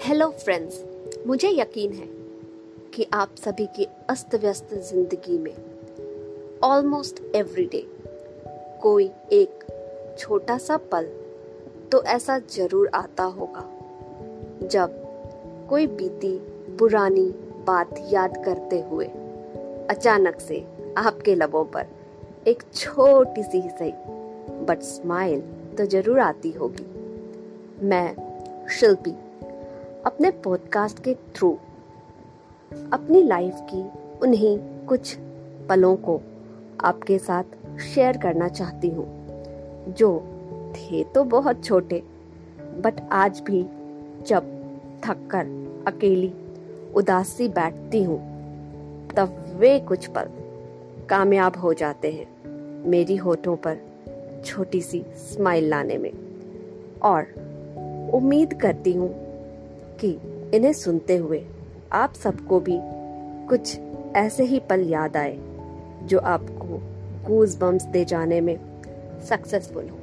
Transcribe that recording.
Hello friends मुझे यकीन है कि आप सभी की अस्त व्यस्त ज़िंदगी में ऑलमोस्ट एवरी डे कोई एक छोटा सा पल तो ऐसा ज़रूर आता होगा जब कोई बीती पुरानी बात याद करते हुए अचानक से आपके लबों पर एक छोटी सी सही बट स्माइल तो ज़रूर आती होगी। मैं शिल्पी अपने पॉडकास्ट के थ्रू अपनी लाइफ की उन्हीं कुछ पलों को आपके साथ शेयर करना चाहती हूँ, जो थे तो बहुत छोटे बट आज भी जब थक कर अकेली, उदासी बैठती हूँ, तब वे कुछ पल कामयाब हो जाते हैं मेरी होठों पर छोटी सी स्माइल लाने में। और उम्मीद करती हूँ कि इन्हें सुनते हुए आप सबको भी कुछ ऐसे ही पल याद आए, जो आपको गूज बम्स दे जाने में सक्सेसफुल हो।